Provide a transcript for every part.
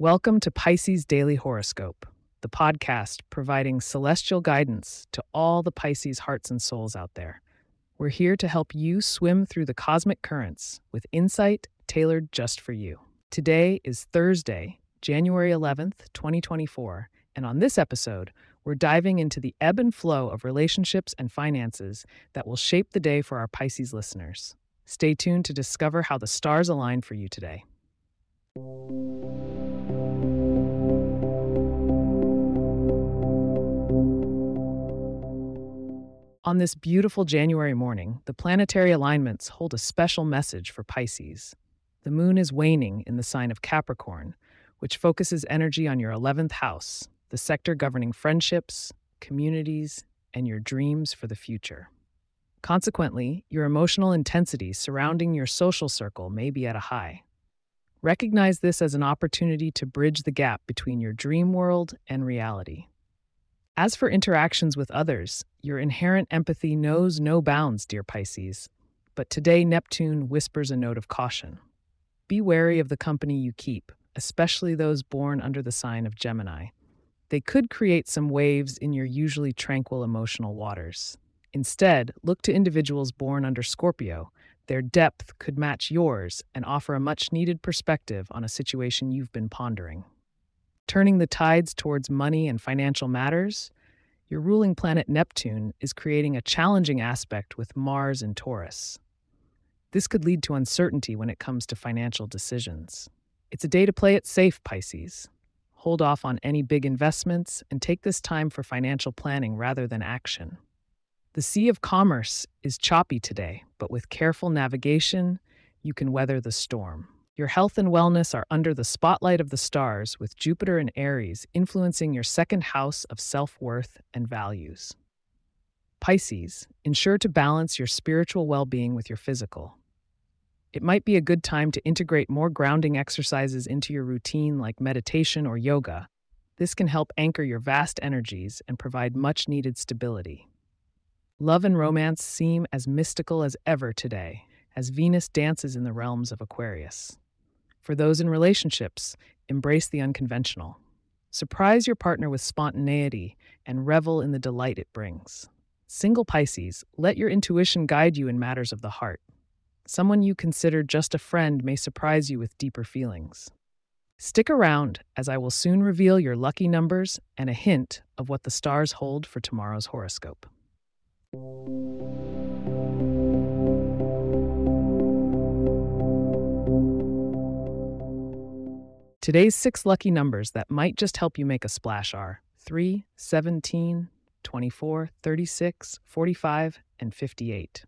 Welcome to Pisces Daily Horoscope, the podcast providing celestial guidance to all the Pisces hearts and souls out there. We're here to help you swim through the cosmic currents with insight tailored just for you. Today is Thursday, January 11th, 2024, and on this episode, we're diving into the ebb and flow of relationships and finances that will shape the day for our Pisces listeners. Stay tuned to discover how the stars align for you today. On this beautiful January morning, the planetary alignments hold a special message for Pisces. The moon is waning in the sign of Capricorn, which focuses energy on your 11th house, the sector governing friendships, communities, and your dreams for the future. Consequently, your emotional intensity surrounding your social circle may be at a high. Recognize this as an opportunity to bridge the gap between your dream world and reality. As for interactions with others, your inherent empathy knows no bounds, dear Pisces. But today, Neptune whispers a note of caution. Be wary of the company you keep, especially those born under the sign of Gemini. They could create some waves in your usually tranquil emotional waters. Instead, look to individuals born under Scorpio. Their depth could match yours and offer a much needed perspective on a situation you've been pondering. Turning the tides towards money and financial matters, your ruling planet Neptune is creating a challenging aspect with Mars and Taurus. This could lead to uncertainty when it comes to financial decisions. It's a day to play it safe, Pisces. Hold off on any big investments and take this time for financial planning rather than action. The Sea of Commerce is choppy today, but with careful navigation, you can weather the storm. Your health and wellness are under the spotlight of the stars, with Jupiter and Aries influencing your second house of self worth and values. Pisces, ensure to balance your spiritual well being with your physical. It might be a good time to integrate more grounding exercises into your routine, like meditation or yoga. This can help anchor your vast energies and provide much needed stability. Love and romance seem as mystical as ever today, as Venus dances in the realms of Aquarius. For those in relationships, embrace the unconventional. Surprise your partner with spontaneity and revel in the delight it brings. Single Pisces, let your intuition guide you in matters of the heart. Someone you consider just a friend may surprise you with deeper feelings. Stick around, as I will soon reveal your lucky numbers and a hint of what the stars hold for tomorrow's horoscope. Today's six lucky numbers that might just help you make a splash are 3, 17, 24, 36, 45, and 58.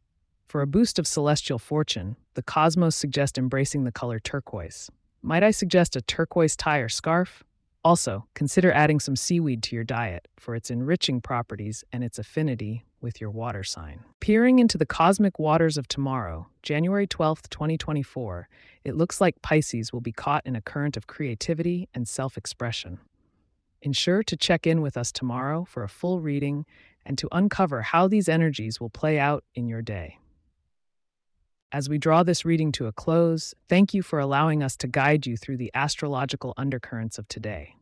For a boost of celestial fortune, the cosmos suggest embracing the color turquoise. Might I suggest a turquoise tie or scarf? Also, consider adding some seaweed to your diet for its enriching properties and its affinity with your water sign. Peering into the cosmic waters of tomorrow, January 12th, 2024, it looks like Pisces will be caught in a current of creativity and self expression. Ensure to check in with us tomorrow for a full reading and to uncover how these energies will play out in your day. As we draw this reading to a close, thank you for allowing us to guide you through the astrological undercurrents of today.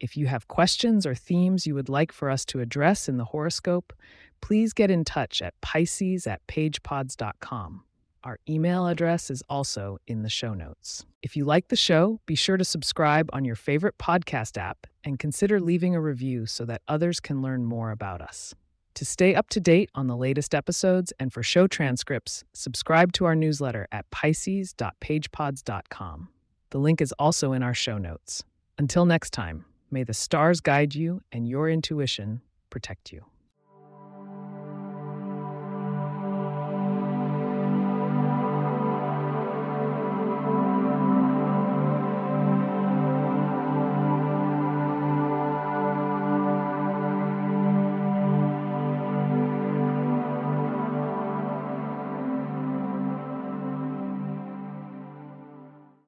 If you have questions or themes you would like for us to address in the horoscope, please get in touch at pisces at pagepods.com. Our email address is also in the show notes. If you like the show, be sure to subscribe on your favorite podcast app and consider leaving a review so that others can learn more about us. To stay up to date on the latest episodes and for show transcripts, subscribe to our newsletter at pisces.pagepods.com. The link is also in our show notes. Until next time, may the stars guide you and your intuition protect you.